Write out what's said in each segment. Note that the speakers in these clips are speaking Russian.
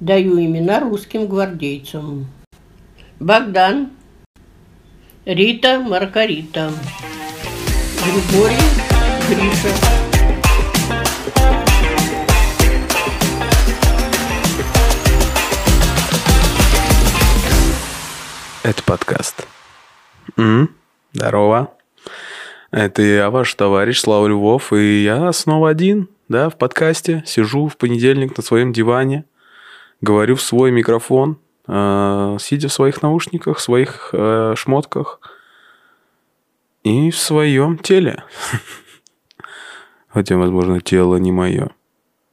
Даю имена русским гвардейцам. Богдан, Рита, Маргарита, Григорий, Гриша. Это подкаст. М, Здорово. Это я, ваш товарищ Слава Львов, и я снова один, да, в подкасте. Сижу в понедельник на своем диване, говорю в свой микрофон, э, сидя в своих наушниках, в своих э, шмотках и в своем теле. Хотя, возможно, тело не мое.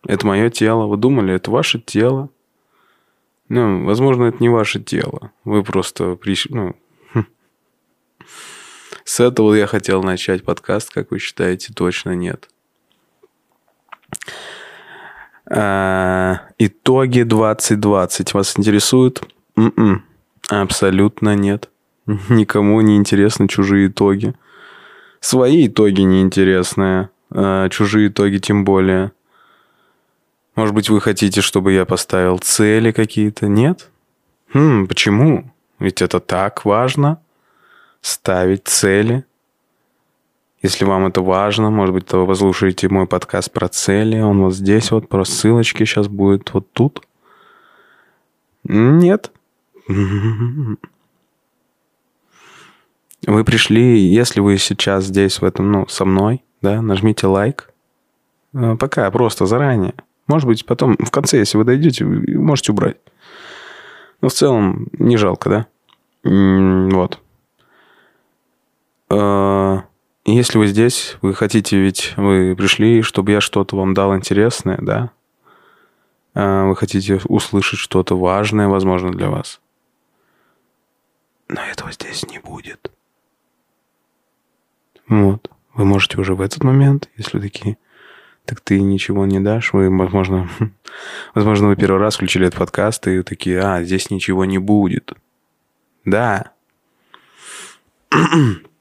Это мое тело. Вы думали, это ваше тело? Ну, возможно, это не ваше тело. Вы просто пришли, ну, хм. с этого я хотел начать подкаст, как вы считаете, точно нет. А, итоги 2020 вас интересуют? М-м, абсолютно нет. Никому не интересны чужие итоги. Свои итоги неинтересные, а чужие итоги тем более. Может быть, вы хотите, чтобы я поставил цели какие-то? Нет? Хм, почему? Ведь это так важно. Ставить цели. Если вам это важно, может быть, то вы послушаете мой подкаст про цели. Он вот здесь вот, про ссылочки сейчас будет вот тут. Нет. Вы пришли, если вы сейчас здесь в этом, ну, со мной, да, нажмите лайк. Э, Пока, просто заранее. Может быть, потом, в конце, если вы дойдете, можете убрать. Но в целом не жалко, да? Вот. Если вы здесь, вы хотите, ведь вы пришли, чтобы я что-то вам дал интересное, да? Э, Вы хотите услышать что-то важное, возможно, для вас. Но этого здесь не будет. Вот. Вы можете уже в этот момент, если такие, так ты ничего не дашь, вы, возможно, возможно, вы первый раз включили этот подкаст и такие, а, здесь ничего не будет. Да.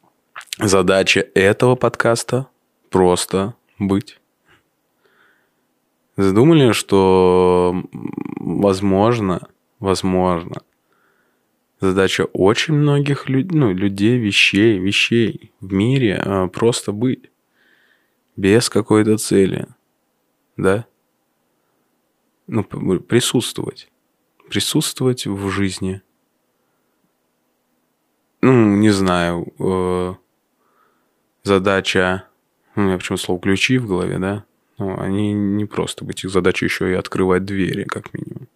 Задача этого подкаста просто быть. Задумали, что, возможно, возможно, задача очень многих лю- ну, людей, вещей, вещей в мире а, просто быть. Без какой-то цели. Да? Ну, присутствовать. Присутствовать в жизни. Ну, не знаю. э, задача... ну, меня почему слово ключи в голове, да? Ну, они не просто быть. Их задача еще и открывать двери, как минимум.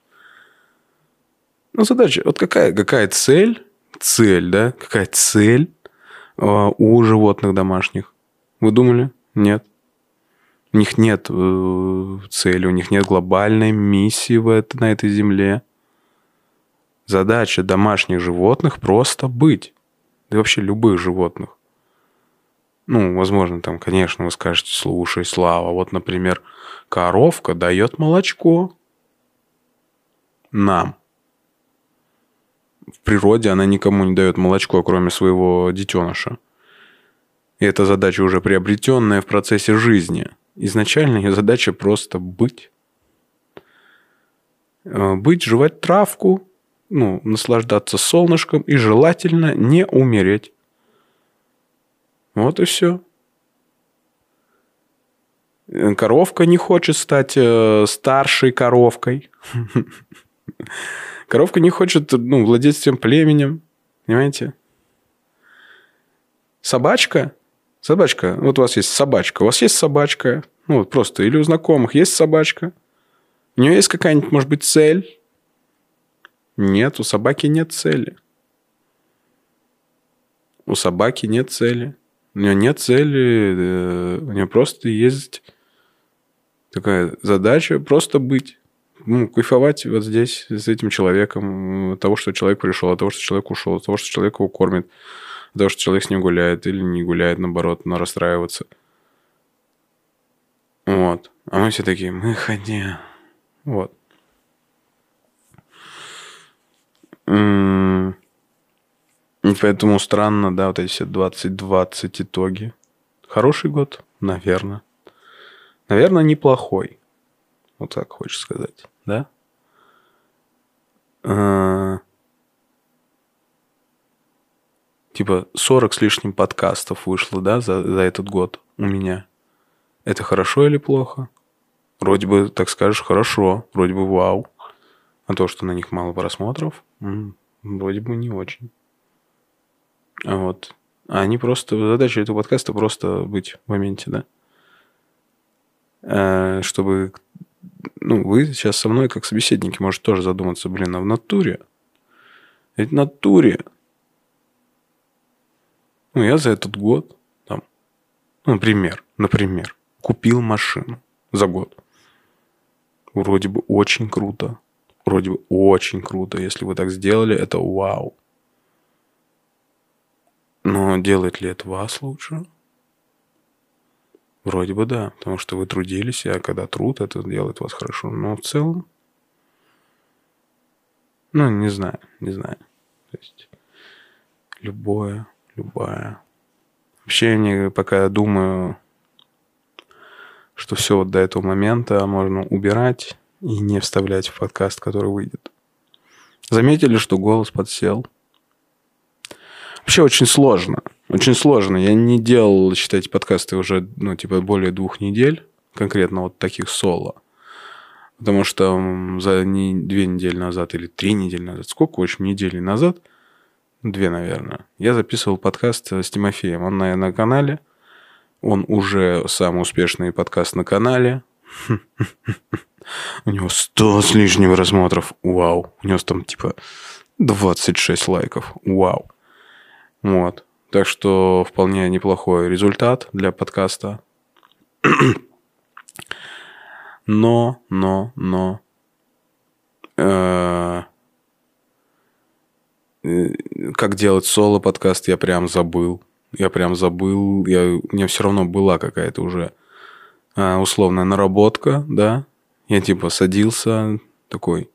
Ну, задача, вот какая, какая цель, цель, да, какая цель а, у животных домашних? Вы думали? Нет. У них нет э, цели, у них нет глобальной миссии в это, на этой земле. Задача домашних животных просто быть. Да и вообще любых животных. Ну, возможно, там, конечно, вы скажете, слушай, Слава, вот, например, коровка дает молочко нам в природе она никому не дает молочко, кроме своего детеныша. И это задача уже приобретенная в процессе жизни. Изначально ее задача просто быть. Э, Быть, жевать травку, ну, наслаждаться солнышком и желательно не умереть. Вот и все. Коровка не хочет стать э, старшей коровкой. Коровка не хочет, ну, владеть всем племенем. Понимаете? Собачка. Собачка. Вот у вас есть собачка. У вас есть собачка. Ну, вот просто. Или у знакомых есть собачка. У нее есть какая-нибудь, может быть, цель? Нет, у собаки нет цели. У собаки нет цели. У нее нет цели. э, У нее просто есть такая задача просто быть ну, кайфовать вот здесь с этим человеком, от того, что человек пришел, от того, что человек ушел, от того, что человек его кормит, от того, что человек с ним гуляет или не гуляет, наоборот, на расстраиваться. Вот. А мы все такие, мы ходим. Вот. Поэтому странно, да, вот эти все 2020 итоги. Хороший год, наверное. Наверное, неплохой. Вот так хочешь сказать, да? э, типа 40 с лишним подкастов вышло, да, за, за этот год у меня. Это хорошо или плохо? Вроде бы, так скажешь, хорошо, вроде бы вау. А то, что на них мало просмотров, м, вроде бы не очень. Вот. А они просто... Задача этого подкаста просто быть в моменте, да? А, чтобы... Ну, вы сейчас со мной, как собеседники, может тоже задуматься, блин, а в натуре? Ведь в натуре ну, я за этот год, там, ну, например, например, купил машину за год. Вроде бы очень круто. Вроде бы очень круто. Если вы так сделали, это вау. Но делает ли это вас лучше? Вроде бы да, потому что вы трудились, а когда труд, это делает вас хорошо. Но в целом, ну, не знаю, не знаю. То есть, любое любая. Вообще, мне пока думаю, что все вот до этого момента можно убирать и не вставлять в подкаст, который выйдет. Заметили, что голос подсел? Вообще очень сложно. Очень сложно. Я не делал, считайте, подкасты уже, ну, типа, более двух недель. Конкретно вот таких соло. Потому что за не, две недели назад или три недели назад, сколько, в общем, недели назад – две, наверное, я записывал подкаст с Тимофеем. Он на, на канале. Он уже самый успешный подкаст на канале. У него 100 с лишним просмотров. Вау. У него там типа 26 лайков. Вау. Вот. Так что вполне неплохой результат для подкаста. Но, но, но. Э, Э, как делать соло-подкаст, я прям забыл. Я прям забыл. Я, у меня все равно была какая-то уже а, условная наработка, да. Я типа садился такой,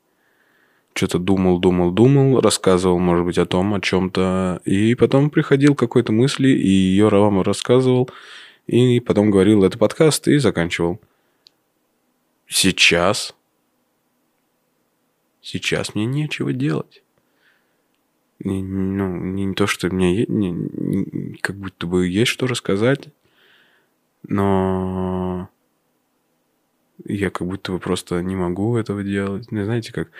что-то думал, думал, думал, рассказывал, может быть, о том, о чем-то. И потом приходил к какой-то мысли, и ее вам рассказывал. И потом говорил, это подкаст, и заканчивал. Сейчас... Сейчас мне нечего делать ну, не то, что мне не, не, как будто бы есть что рассказать, но я как будто бы просто не могу этого делать. Не знаете, как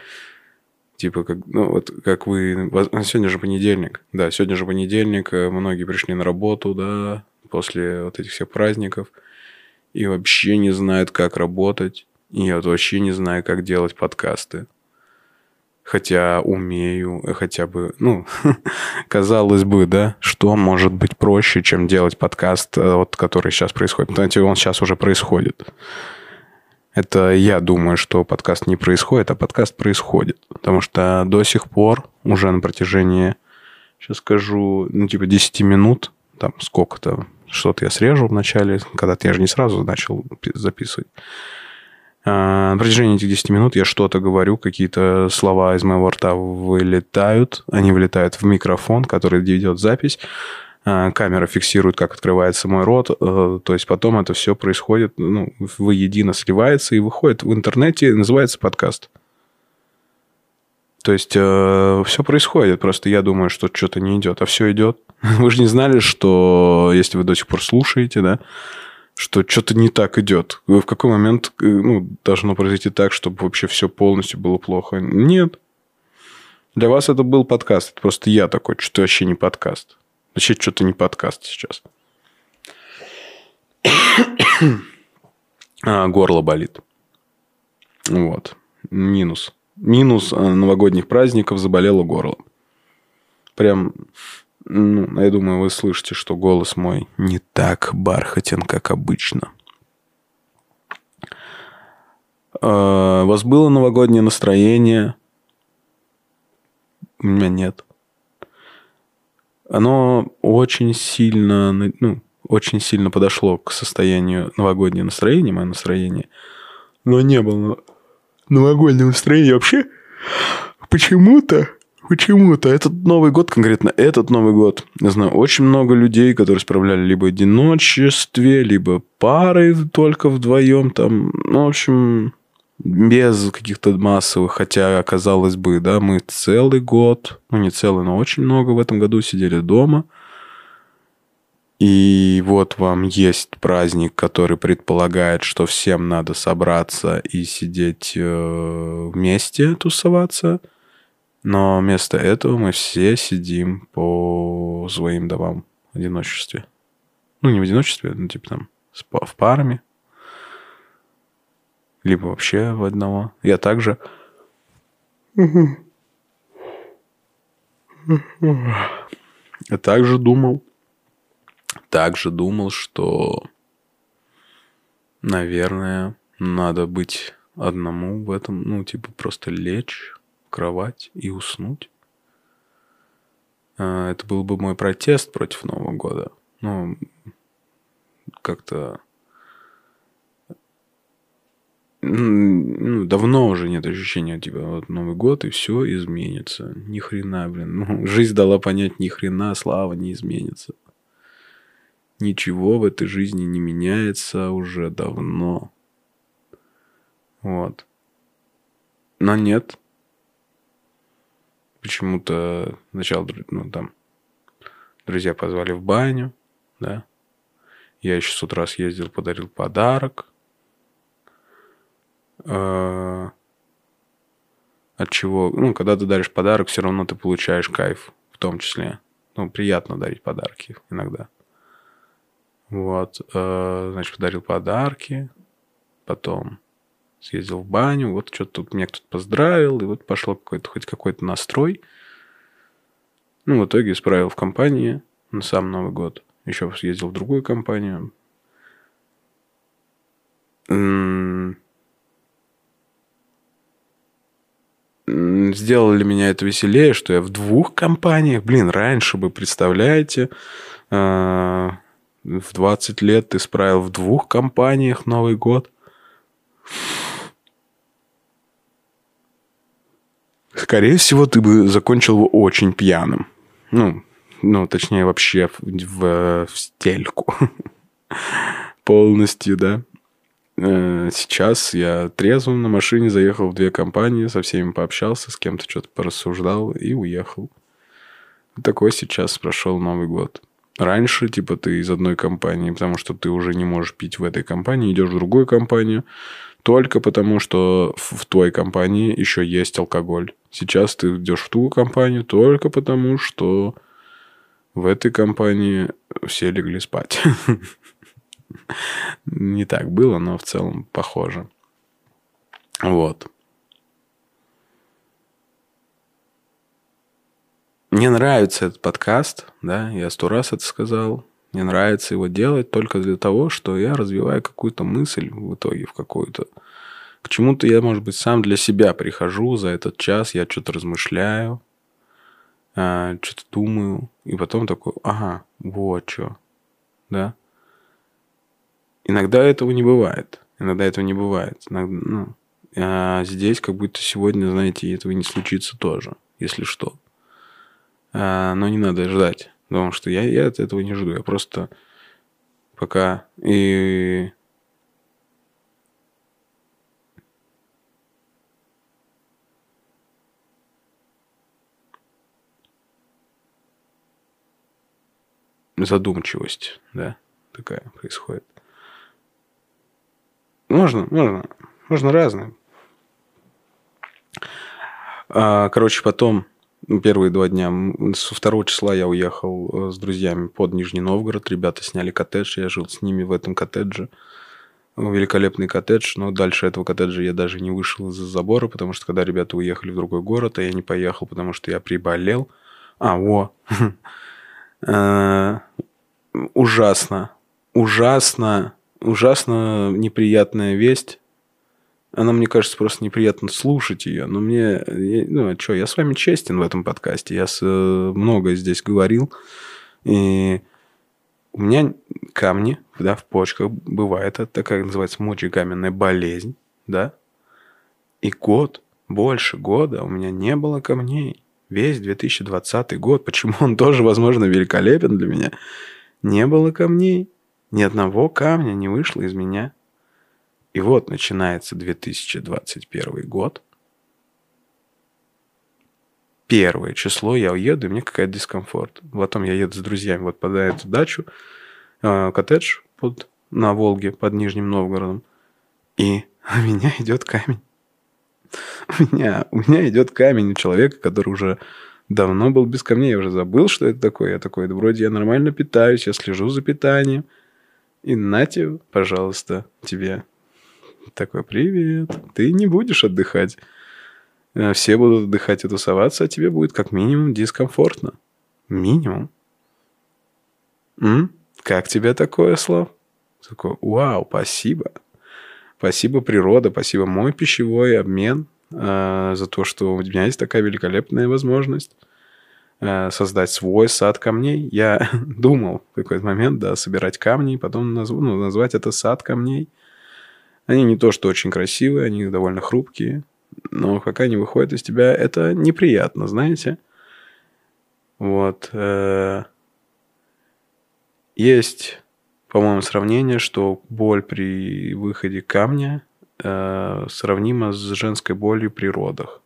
типа как ну вот как вы сегодня же понедельник, да, сегодня же понедельник, э, многие пришли на работу, да, после вот этих всех праздников и вообще не знают, как работать, и я вот вообще не знаю, как делать подкасты хотя умею, хотя бы, ну, казалось бы, да, что может быть проще, чем делать подкаст, э, вот, который сейчас происходит. Знаете, он сейчас уже происходит. Это я думаю, что подкаст не происходит, а подкаст происходит. Потому что до сих пор, уже на протяжении, сейчас скажу, ну, типа 10 минут, там сколько-то, что-то я срежу в начале, когда-то я же не сразу начал записывать. А, на протяжении этих 10 минут я что-то говорю, какие-то слова из моего рта вылетают, они вылетают в микрофон, который ведет запись, камера фиксирует, как открывается мой рот, э, то есть потом это все происходит, ну, воедино сливается и выходит в интернете, называется подкаст. То есть э, все происходит, просто я думаю, что что-то не идет, а все идет. Вы же не знали, что если вы до сих пор слушаете, да, что что-то не так идет. В какой момент э, ну, должно произойти так, чтобы вообще все полностью было плохо? Нет. Для вас это был подкаст. Это просто я такой, что вообще не подкаст. Вообще что-то не подкаст сейчас. а, горло болит. Вот. Минус. Минус э, новогодних праздников заболело горло. Прям ну, я думаю, вы слышите, что голос мой не так бархатен, как обычно. А, у вас было новогоднее настроение? У меня нет. Оно очень сильно, ну, очень сильно подошло к состоянию новогоднего настроения, мое настроение. Но не было новогоднего настроения вообще. Почему-то Почему-то этот Новый год, конкретно этот Новый год, я знаю очень много людей, которые справляли либо одиночестве, либо парой только вдвоем там. Ну, в общем, без каких-то массовых, хотя, казалось бы, да, мы целый год, ну не целый, но очень много в этом году сидели дома. И вот вам есть праздник, который предполагает, что всем надо собраться и сидеть э, вместе, тусоваться. Но вместо этого мы все сидим по своим домам в одиночестве. Ну, не в одиночестве, ну, типа там в парами либо вообще в одного. Я также... Я также думал, также думал, что, наверное, надо быть одному в этом, ну, типа просто лечь в кровать и уснуть. А, это был бы мой протест против Нового года. Ну, как-то ну, давно уже нет ощущения, типа, вот Новый год, и все изменится. Ни хрена, блин. Ну, жизнь дала понять, ни хрена, слава не изменится. Ничего в этой жизни не меняется уже давно. Вот. Но нет. Почему-то сначала, ну, там, друзья позвали в баню, да. Я еще с утра съездил, подарил подарок от чего, ну, когда ты даришь подарок, все равно ты получаешь кайф в том числе. Ну, приятно дарить подарки иногда. Вот, э, значит, подарил подарки, потом съездил в баню, вот что-то тут меня кто-то поздравил, и вот пошло какой-то, хоть какой-то настрой. Ну, в итоге исправил в компании на сам Новый год. Еще съездил в другую компанию. М сделали меня это веселее, что я в двух компаниях. Блин, раньше бы, представляете, э, в 20 лет ты справил в двух компаниях Новый год. Скорее всего, ты бы закончил его очень пьяным. Ну, ну точнее, вообще в, в, в стельку. Полностью, да. Э, сейчас я трезвым на машине заехал в две компании, со всеми пообщался, с кем-то что-то порассуждал и уехал. Такой сейчас прошел Новый год. Раньше, типа, ты из одной компании, потому что ты уже не можешь пить в этой компании, идешь в другую компанию, только потому что в твоей компании еще есть алкоголь. Сейчас ты идешь в ту компанию только потому, что в этой компании все легли спать. Не так было, но в целом похоже. Вот. Мне нравится этот подкаст, да, я сто раз это сказал. Мне нравится его делать только для того, что я развиваю какую-то мысль в итоге, в какую-то... К чему-то я, может быть, сам для себя прихожу за этот час, я что-то размышляю, а, что-то думаю, и потом такой, ага, вот что, да. Иногда этого не бывает. Иногда этого не бывает. Иногда, ну, а здесь как будто сегодня, знаете, этого не случится тоже, если что. А, но не надо ждать. Потому что я, я от этого не жду. Я просто пока и задумчивость, да, такая происходит. Можно, можно. Можно разное. А, короче, потом первые два дня, со второго числа я уехал э, с друзьями под Нижний Новгород. Ребята сняли коттедж, я жил с ними в этом коттедже. Великолепный коттедж, но дальше этого коттеджа я даже не вышел из-за забора, потому что когда ребята уехали в другой город, а я не поехал, потому что я приболел. А, во. Э, ужасно. Ужасно ужасно неприятная весть. Она, мне кажется, просто неприятно слушать ее. Но мне... Ну, а что, я с вами честен в этом подкасте. Я с, много здесь говорил. И у меня камни, да, в почках бывает. Это такая называется мочекаменная болезнь, да. И год, больше года у меня не было камней. Весь 2020 год, почему он тоже, возможно, великолепен для меня, не было камней. Ни одного камня не вышло из меня. И вот начинается 2021 год. Первое число я уеду, и мне какая-то дискомфорт. Потом я еду с друзьями вот под эту дачу, э, коттедж под, на Волге под Нижним Новгородом. И у меня идет камень. У меня, у меня идет камень у человека, который уже давно был без камней. Я уже забыл, что это такое. Я такой, да вроде я нормально питаюсь, я слежу за питанием. И нате, пожалуйста, тебе такой, привет. Ты не будешь отдыхать. Э, все будут отдыхать и тусоваться, а тебе будет как минимум дискомфортно. Минимум. М? Как тебе такое, Слав? Такой, вау, спасибо. Спасибо, природа, спасибо, мой пищевой обмен э, за то, что у меня есть такая великолепная возможность создать свой сад камней. Я думал в какой-то момент, да, собирать камни, потом назв... ну, назвать это сад камней. Они не то, что очень красивые, они довольно хрупкие, но пока не выходят из тебя, это неприятно, знаете. Вот. Э, есть по-моему, сравнение, что боль при выходе камня э, сравнима с женской болью при родах.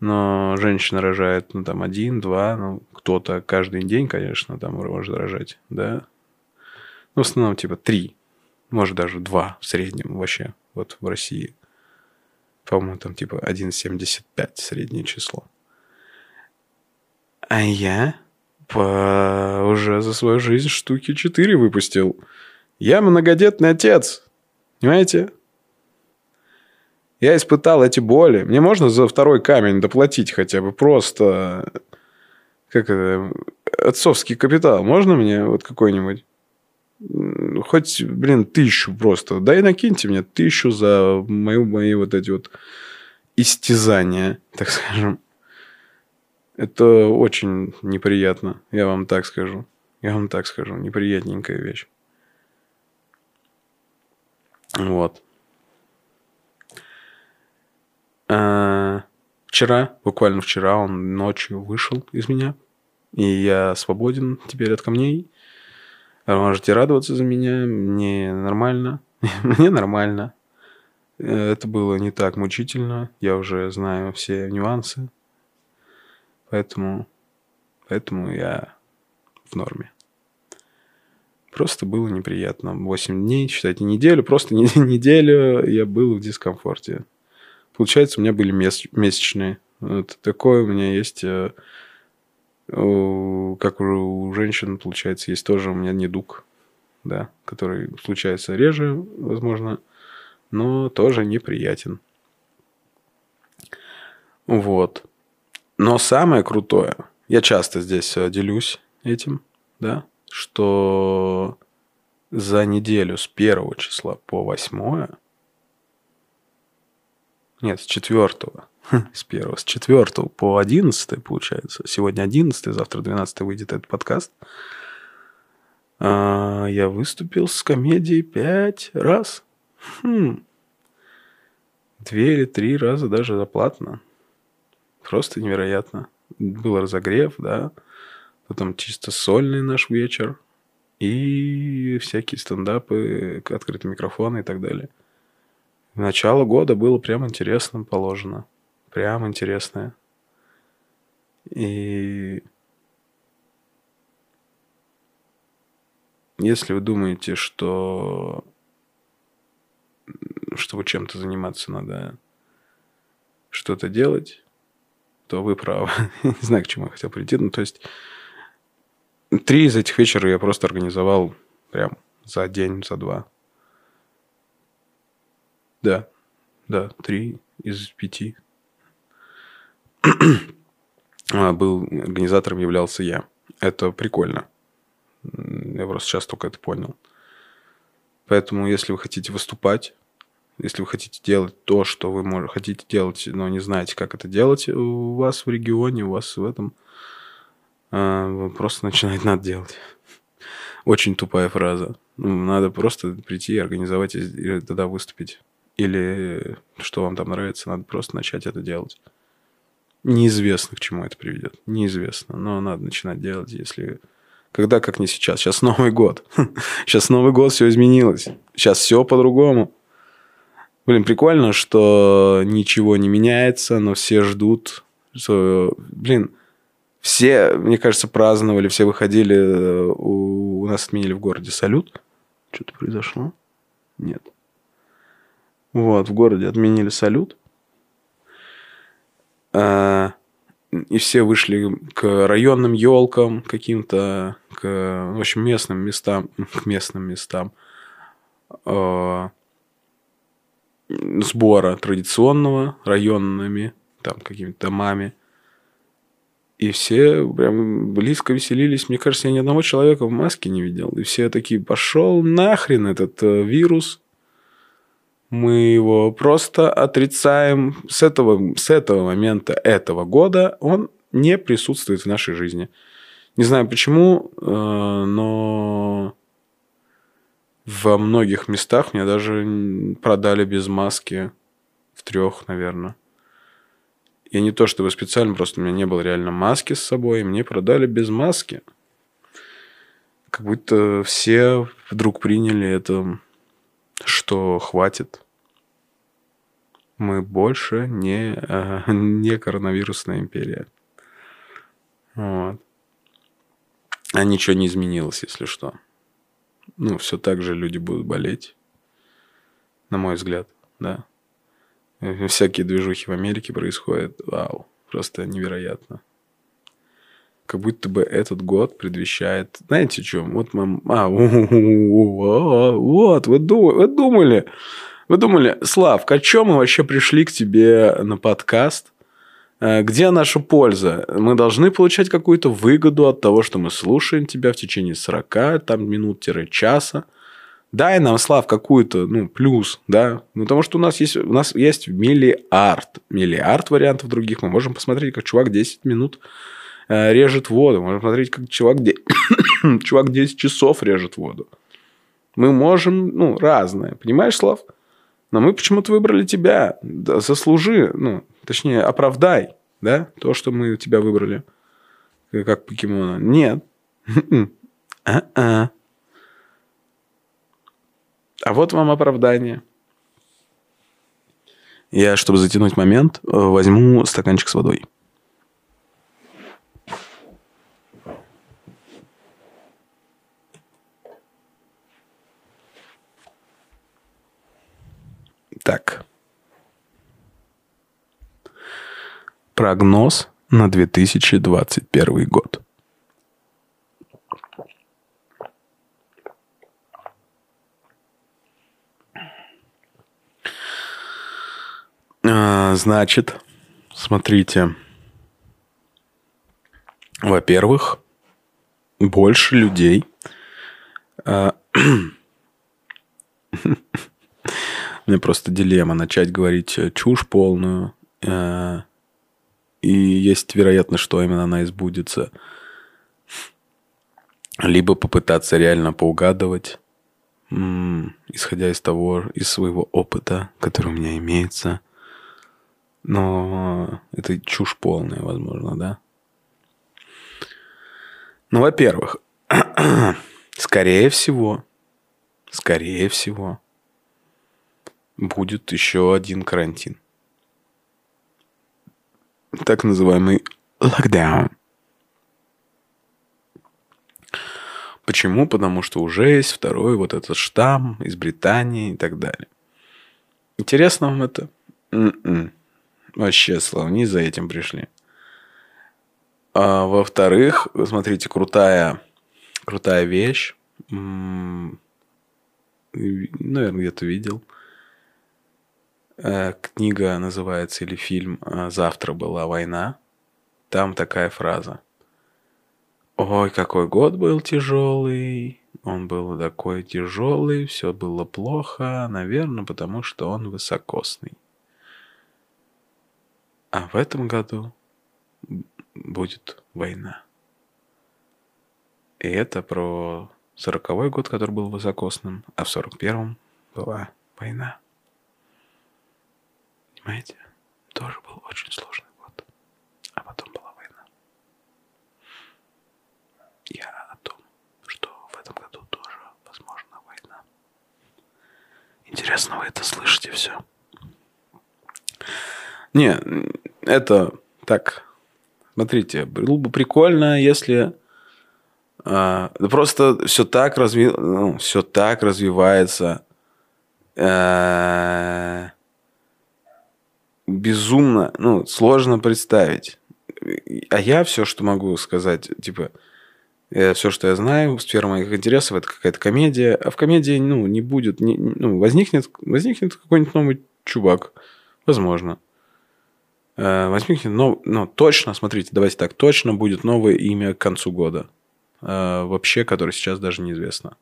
Но женщина рожает, ну, там, один, два, ну, кто-то каждый день, конечно, там может рожать, да. Ну, в основном, типа, три, может, даже два в среднем вообще, вот в России. По-моему, там, типа, 1,75 среднее число. А я по... уже за свою жизнь штуки 4 выпустил. Я многодетный отец. Понимаете? Я испытал эти боли. Мне можно за второй камень доплатить хотя бы просто... Как это? Отцовский капитал. Можно мне вот какой-нибудь? Хоть, блин, тысячу просто. Да и накиньте мне тысячу за мою, мои вот эти вот истязания, так скажем. Это очень неприятно, я вам так скажу. Я вам так скажу, неприятненькая вещь. Вот. Вчера, буквально вчера, он ночью вышел из меня. И я свободен теперь от камней. Можете радоваться за меня. Мне нормально. Мне нормально. Это было не так мучительно. Я уже знаю все нюансы. Поэтому, поэтому я в норме. Просто было неприятно. 8 дней, считайте, неделю, просто неделю я был в дискомфорте. Получается, у меня были месячные. Вот такое у меня есть, э, как у женщин, получается, есть тоже у меня недуг, да, который случается реже, возможно, но тоже неприятен. Вот. Но самое крутое, я часто здесь э, делюсь этим, да, что за неделю с первого числа по восьмое, нет, с четвертого, с первого, с четвертого по одиннадцатое, получается, сегодня одиннадцатое, завтра двенадцатое выйдет этот подкаст, а, я выступил с комедией пять раз. Хм. Две или три раза даже заплатно. Просто невероятно. Был разогрев, да. Потом чисто сольный наш вечер. И всякие стендапы, открытые микрофоны и так далее. Начало года было прям интересным положено. Прям интересное. И если вы думаете, что чтобы чем-то заниматься, надо что-то делать, то вы правы. Не знаю, к чему я хотел прийти. Ну, то есть, три из этих вечера я просто организовал прям за день, за два. Да, да, три из пяти. а, был организатором являлся я. Это прикольно. Я просто сейчас только это понял. Поэтому, если вы хотите выступать, если вы хотите делать то, что вы можете, хотите делать, но не знаете, как это делать у вас в регионе, у вас в этом, а, просто начинать надо делать. Очень тупая фраза. Надо просто прийти и организовать и тогда выступить. Или что вам там нравится, надо просто начать это делать. Неизвестно, к чему это приведет. Неизвестно. Но надо начинать делать, если Когда, как не сейчас? Сейчас Новый год. Сейчас Новый год, все изменилось. Сейчас все по-другому. Блин, прикольно, что ничего не меняется, но все ждут. Что, блин, все, мне кажется, праздновали, все выходили. э, У, у нас отменили в городе салют. Что-то произошло? Нет. Вот, в городе отменили салют. А, и все вышли к районным елкам каким-то, к, в общем, местным местам, к местным местам а, сбора традиционного районными, там, какими-то домами. И все прям близко веселились. Мне кажется, я ни одного человека в маске не видел. И все такие, пошел нахрен этот э, вирус. Мы его просто отрицаем. С этого, с этого момента этого года он не присутствует в нашей жизни. Не знаю почему, э, но во многих местах мне даже продали без маски. В трех, наверное. Я не то чтобы специально, просто у меня не было реально маски с собой, и мне продали без маски. Как будто все вдруг приняли это, что хватит. Мы больше не, э, не коронавирусная империя. Вот. А ничего не изменилось, если что. Ну, все так же люди будут болеть. На мой взгляд, да. Э, Всякие движухи в Америке происходят. Вау, просто невероятно. Как будто бы этот год предвещает... Знаете что? Вот мам... А, вот, вы думали, вы думали, вы думали, Слав, о мы вообще пришли к тебе на подкаст? Э, Где наша польза? Мы должны получать какую-то выгоду от того, что мы слушаем тебя в течение 40 там, минут-часа. Дай нам, Слав, какую-то, ну, плюс, да. Ну, потому что у нас есть, у нас есть миллиард, миллиард вариантов других. Мы можем посмотреть, как чувак 10 минут режет воду. Можем посмотреть, как чувак, де- чувак 10 часов режет воду. Мы можем, ну, разное. Понимаешь, Слав? Но мы почему-то выбрали тебя. Да, заслужи, ну, точнее, оправдай, да, то, что мы тебя выбрали. Э, Как покемона. Нет. А-а. А вот вам оправдание. Я, чтобы затянуть момент, э, возьму стаканчик с водой. Так. Прогноз на 2021 год. А, Значит, смотрите. Во-первых, больше людей. меня просто дилемма начать говорить э, чушь полную. э, И есть вероятность, что именно она избудется. Либо попытаться реально поугадывать, исходя из того, из своего опыта, который у меня имеется. Но это чушь полная, возможно, да? Ну, во-первых, скорее всего, скорее всего, будет еще один карантин. Так называемый локдаун. Почему? Потому что уже есть второй вот этот штамм из Британии и так далее. Интересно вам это? М-м. Вообще, Слава, не за этим пришли. А, во-вторых, смотрите, крутая, крутая вещь. М, и, Наверное, где-то видел. Э, Книга называется или фильм э, «Завтра была война». Там такая фраза. Ой, какой год был тяжелый. Он был такой тяжелый, все было плохо, наверное, потому что он высокосный. А в этом году будет война. И это про сороковой год, который был высокосным, а в сорок первом была война. Понимаете? Тоже был очень сложный год. А потом была война. Я о том, что в этом году тоже, возможно, война. Интересно, вы это слышите все? Не, это так. Смотрите, было бы прикольно, если э, просто все так разви, ну, все так развивается. Э, безумно, ну, сложно представить. А я все, что могу сказать, типа, э, все, что я знаю, сфера моих интересов, это какая-то комедия. А в комедии, ну, не будет, не, ну, возникнет, возникнет какой-нибудь новый чувак. Возможно. Э, возникнет, но, ну, точно, смотрите, давайте так, точно будет новое имя к концу года. Э, вообще, которое сейчас даже неизвестно.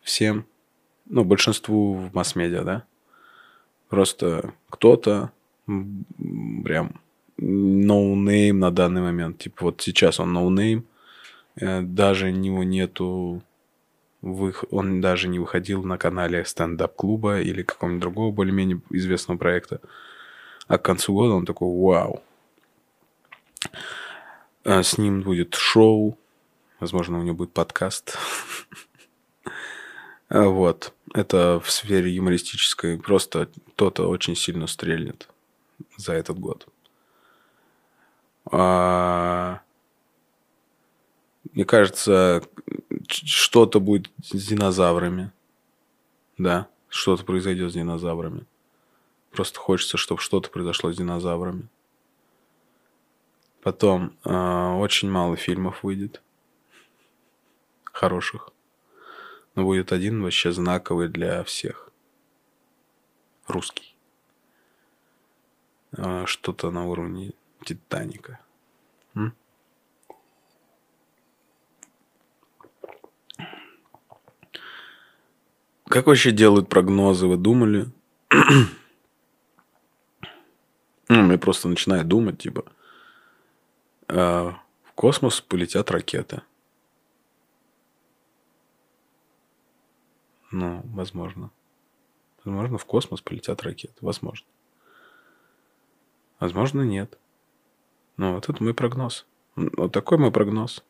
Всем, ну, большинству в масс-медиа, да? Просто кто-то прям no name на данный момент. Типа вот сейчас он no name. Но даже него нету... Он даже не выходил на канале стендап-клуба или какого-нибудь другого более-менее известного проекта. А к концу года он такой, вау. А с ним будет шоу. Возможно, у него будет подкаст. А вот. Это в сфере юмористической. Просто кто-то очень сильно стрельнет за этот год. А... Мне кажется, что-то будет с динозаврами. Да, что-то произойдет с динозаврами. Просто хочется, чтобы что-то произошло с динозаврами. Потом э, очень мало фильмов выйдет. Хороших. Будет один вообще знаковый для всех. Русский. Э, что-то на уровне Титаника. М? Как вообще делают прогнозы, вы думали? Ну, мне просто начинает думать, типа, э, в космос полетят ракеты. Ну, возможно. Возможно, в космос полетят ракеты. Возможно. Возможно, нет. Ну, вот это мой прогноз. Вот такой мой прогноз.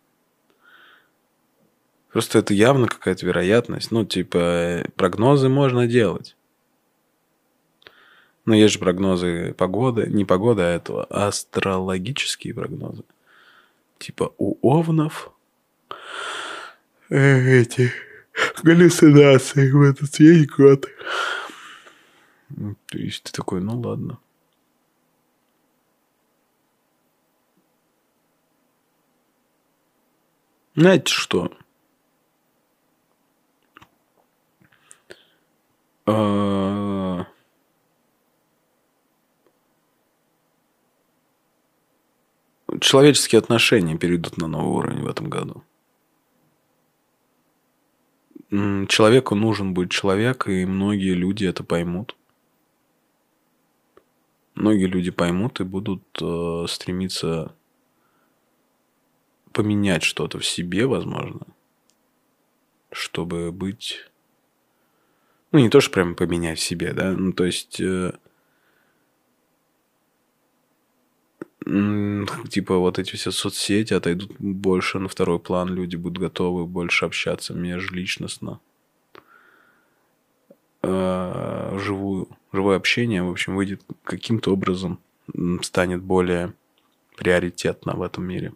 Просто это явно какая-то вероятность. Ну, типа, прогнозы можно делать. Но есть же прогнозы погоды, не погода, а этого, астрологические прогнозы. Типа у овнов э, эти галлюцинации в этот весь год. То есть ты такой, ну ладно. Знаете что? А, человеческие отношения перейдут на новый уровень в этом году. Человеку нужен будет человек, и многие люди это поймут. Многие люди поймут и будут э, стремиться поменять что-то в себе, возможно, чтобы быть... Ну, не то, что прям поменять в себе, да, ну, то есть... Э, типа вот эти все соцсети отойдут больше на второй план, люди будут готовы больше общаться межличностно. Э, живую, живое общение, в общем, выйдет каким-то образом, станет более приоритетно в этом мире.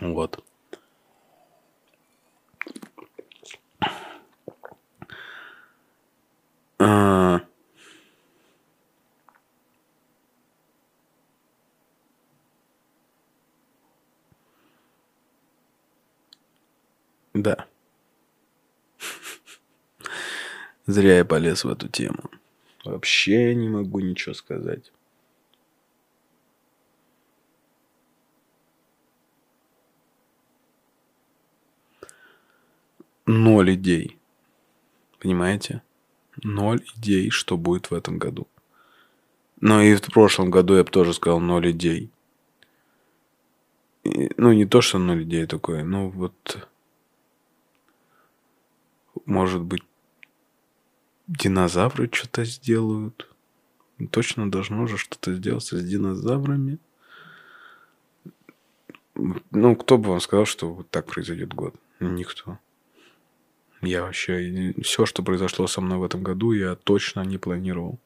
Вот. А... Да. Зря я полез в эту тему. Вообще не могу ничего сказать. ноль идей. Понимаете? Ноль идей, что будет в этом году. Но и в прошлом году я бы тоже сказал ноль идей. И, ну, не то, что ноль идей такое, ну вот... Может быть, динозавры что-то сделают. Точно должно же что-то сделать с динозаврами. Ну, кто бы вам сказал, что вот так произойдет год? Никто. Я вообще... Все, что произошло со мной в этом году, я точно не планировал.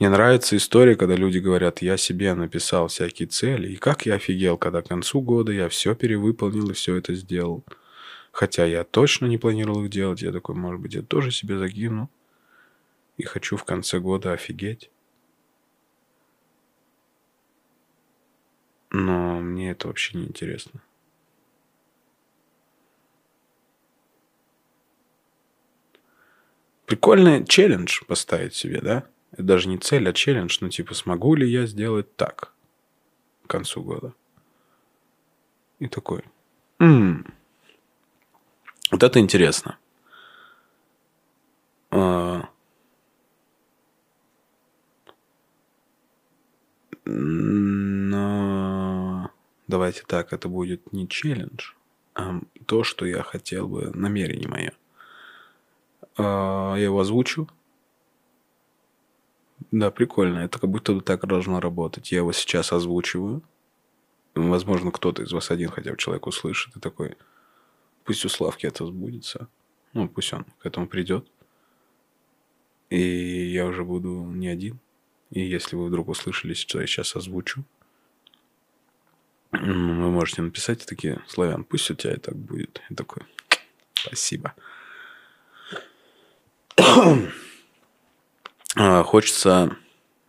Мне нравится история, когда люди говорят, я себе написал всякие цели, и как я офигел, когда к концу года я все перевыполнил и все это сделал. Хотя я точно не планировал их делать, я такой, может быть, я тоже себе закину. И хочу в конце года офигеть. Но мне это вообще не интересно. Прикольный челлендж поставить себе, да? Это даже не цель, а челлендж. Ну, типа, смогу ли я сделать так к концу года? И такой. М-м. Вот это интересно. А... Но давайте так, это будет не челлендж, а то, что я хотел бы, намерение мое. А, я его озвучу. Да, прикольно. Это как будто так должно работать. Я его сейчас озвучиваю. Возможно, кто-то из вас один хотя бы человек услышит и такой, пусть у Славки это сбудется. Ну, пусть он к этому придет. И я уже буду не один. И если вы вдруг услышали, что я сейчас озвучу, вы можете написать такие, Славян, пусть у тебя и так будет. И такой, спасибо. А, хочется...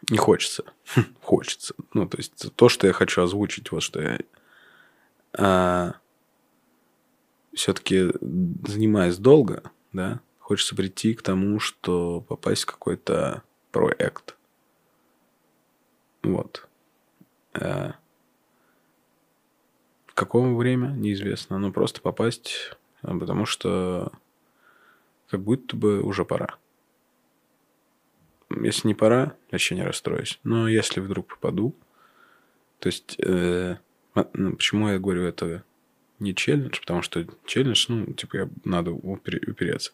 Не хочется. хочется. Ну, то есть, то, что я хочу озвучить, вот что я... Все-таки занимаясь долго, да, хочется прийти к тому, что попасть в какой-то проект. Вот. А, в каком время, неизвестно, но просто попасть, а, потому что как будто бы уже пора. Если не пора, вообще не расстроюсь. Но если вдруг попаду, то есть, э, ну, почему я говорю это не челлендж, потому что челлендж, ну, типа, я, надо упереться.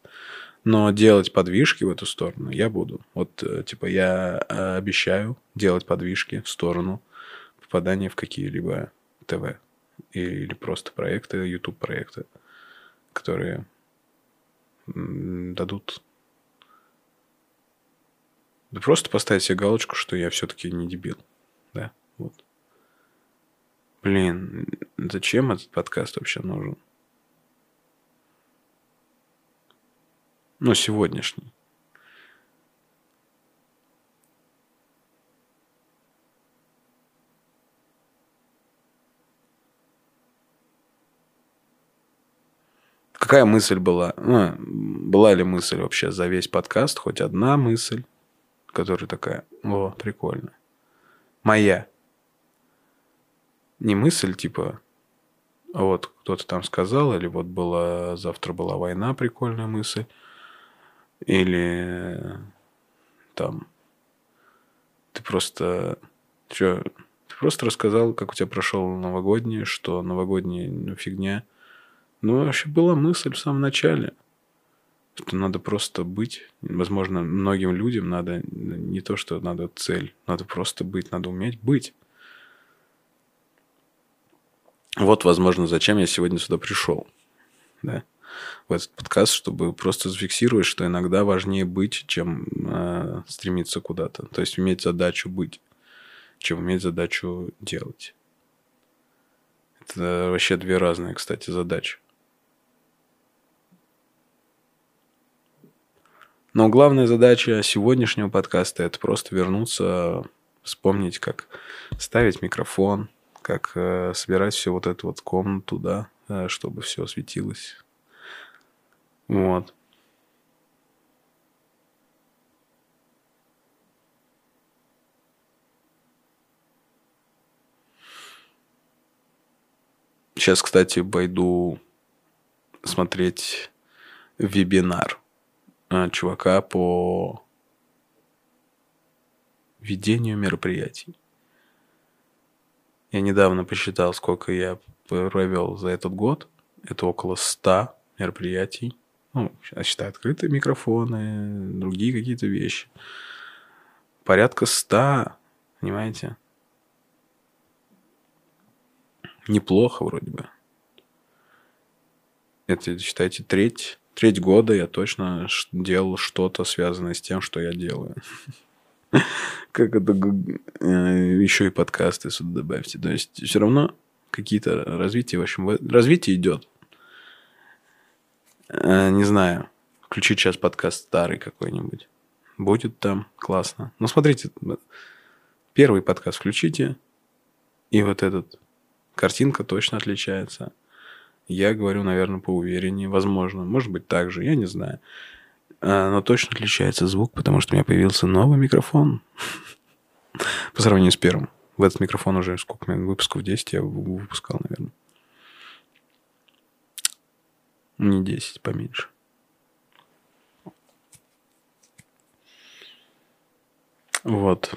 Но делать подвижки в эту сторону я буду. Вот, э, типа, я э, обещаю делать подвижки в сторону попадания в какие-либо ТВ или просто проекты, YouTube проекты, которые дадут да просто поставить себе галочку, что я все-таки не дебил. Да, вот. Блин, зачем этот подкаст вообще нужен? Ну, сегодняшний. Какая мысль была? Ну, была ли мысль вообще за весь подкаст? Хоть одна мысль? которая такая, о, прикольно. Моя. Не мысль, типа, вот кто-то там сказал, или вот была, завтра была война, прикольная мысль. Или там ты просто что, ты просто рассказал, как у тебя прошел новогодний, что новогодняя ну, фигня. Ну, вообще была мысль в самом начале что надо просто быть. Возможно, многим людям надо не то, что надо цель, надо просто быть, надо уметь быть. Вот, возможно, зачем я сегодня сюда пришел. Да? В этот подкаст, чтобы просто зафиксировать, что иногда важнее быть, чем э, стремиться куда-то. То есть иметь задачу быть, чем иметь задачу делать. Это вообще две разные, кстати, задачи. Но главная задача сегодняшнего подкаста – это просто вернуться, вспомнить, как ставить микрофон, как э, собирать все вот эту вот комнату, да, э, чтобы все светилось. Вот. Сейчас, кстати, пойду смотреть вебинар а, чувака по ведению мероприятий. Я недавно посчитал, сколько я провел за этот год. Это около 100 мероприятий. Ну, считаю, открытые микрофоны, другие какие-то вещи. Порядка 100, понимаете? Неплохо вроде бы. Это, считайте, треть треть года я точно делал что-то связанное с тем, что я делаю. Как это э, еще и подкасты сюда добавьте. То есть все равно какие-то развития, в общем, развитие идет. Э, не знаю, включить сейчас подкаст старый какой-нибудь. Будет там классно. Ну, смотрите, первый подкаст включите, и вот этот картинка точно отличается. Я говорю, наверное, поувереннее. Возможно. Может быть, так же. Я не знаю. А, но точно отличается звук, потому что у меня появился новый микрофон. По сравнению с первым. В этот микрофон уже сколько выпусков? 10 я выпускал, наверное. Не 10, поменьше. Вот.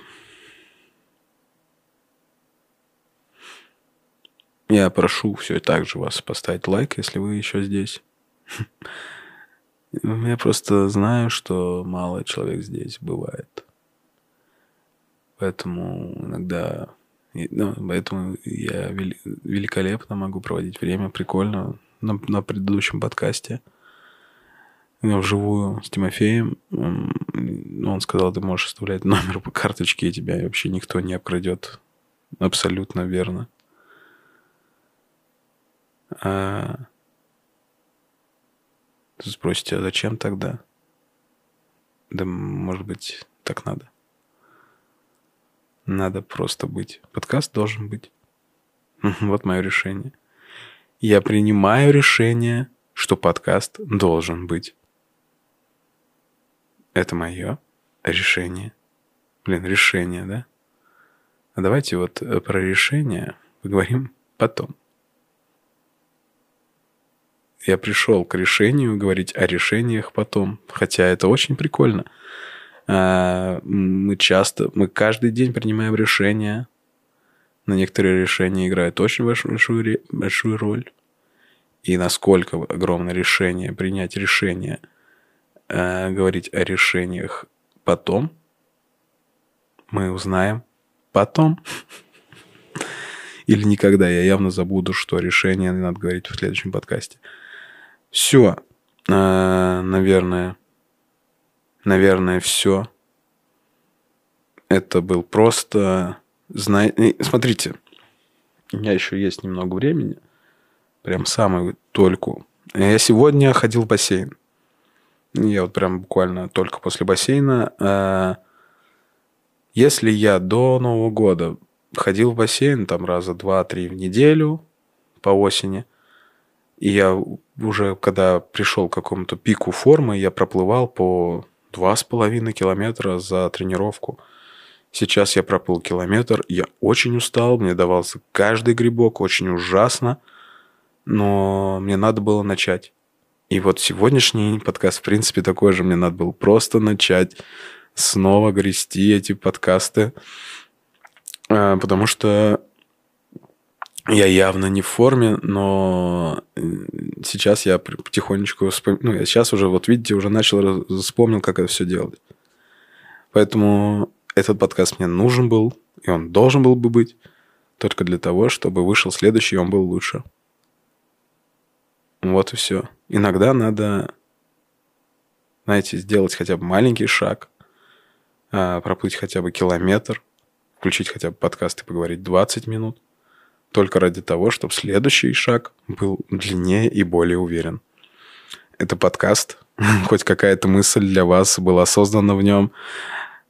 Я прошу все так же вас поставить лайк, если вы еще здесь. Я просто знаю, что мало человек здесь бывает. Поэтому иногда... Ну, поэтому я великолепно могу проводить время, прикольно, на, на предыдущем подкасте. Вживую с Тимофеем. Он сказал, ты можешь оставлять номер по карточке, и тебя вообще никто не обкрадет. Абсолютно верно. А... Спросите, а зачем тогда? Да, может быть, так надо. Надо просто быть. Подкаст должен быть. Вот мое решение. Я принимаю решение, что подкаст должен быть. Это мое решение. Блин, решение, да? А давайте вот э, про решение поговорим потом я пришел к решению говорить о решениях потом. Хотя это очень прикольно. А, мы часто, мы каждый день принимаем решения. На некоторые решения играют очень большую, большую роль. И насколько огромное решение, принять решение, а, говорить о решениях потом, мы узнаем потом. Или никогда. Я явно забуду, что решение надо говорить в следующем подкасте. Все, э, наверное, наверное, все. Это был просто... Смотрите, у меня еще есть немного времени. Прям самую только. Я сегодня ходил в бассейн. Я вот прям буквально только после бассейна. Э, если я до Нового года ходил в бассейн там раза два-три в неделю по осени – и я уже, когда пришел к какому-то пику формы, я проплывал по два с половиной километра за тренировку. Сейчас я проплыл километр, я очень устал, мне давался каждый грибок, очень ужасно, но мне надо было начать. И вот сегодняшний подкаст, в принципе, такой же. Мне надо было просто начать снова грести эти подкасты, а, потому что я явно не в форме, но э, сейчас я потихонечку вспом... ну, я сейчас уже, вот видите, уже начал вспомнил, как это все делать. Поэтому этот подкаст мне нужен был, и он должен был бы быть только для того, чтобы вышел следующий, и он был лучше. Вот и все. Иногда надо, знаете, сделать хотя бы маленький шаг, а, проплыть хотя бы километр, включить хотя бы подкаст и поговорить 20 минут только ради того, чтобы следующий шаг был длиннее и более уверен. Это подкаст. Хоть какая-то мысль для вас была создана в нем.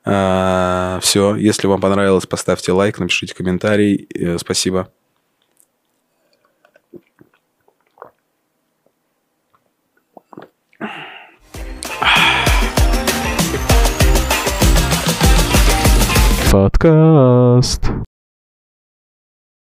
А, все. Если вам понравилось, поставьте лайк, напишите комментарий. Э, спасибо. Подкаст.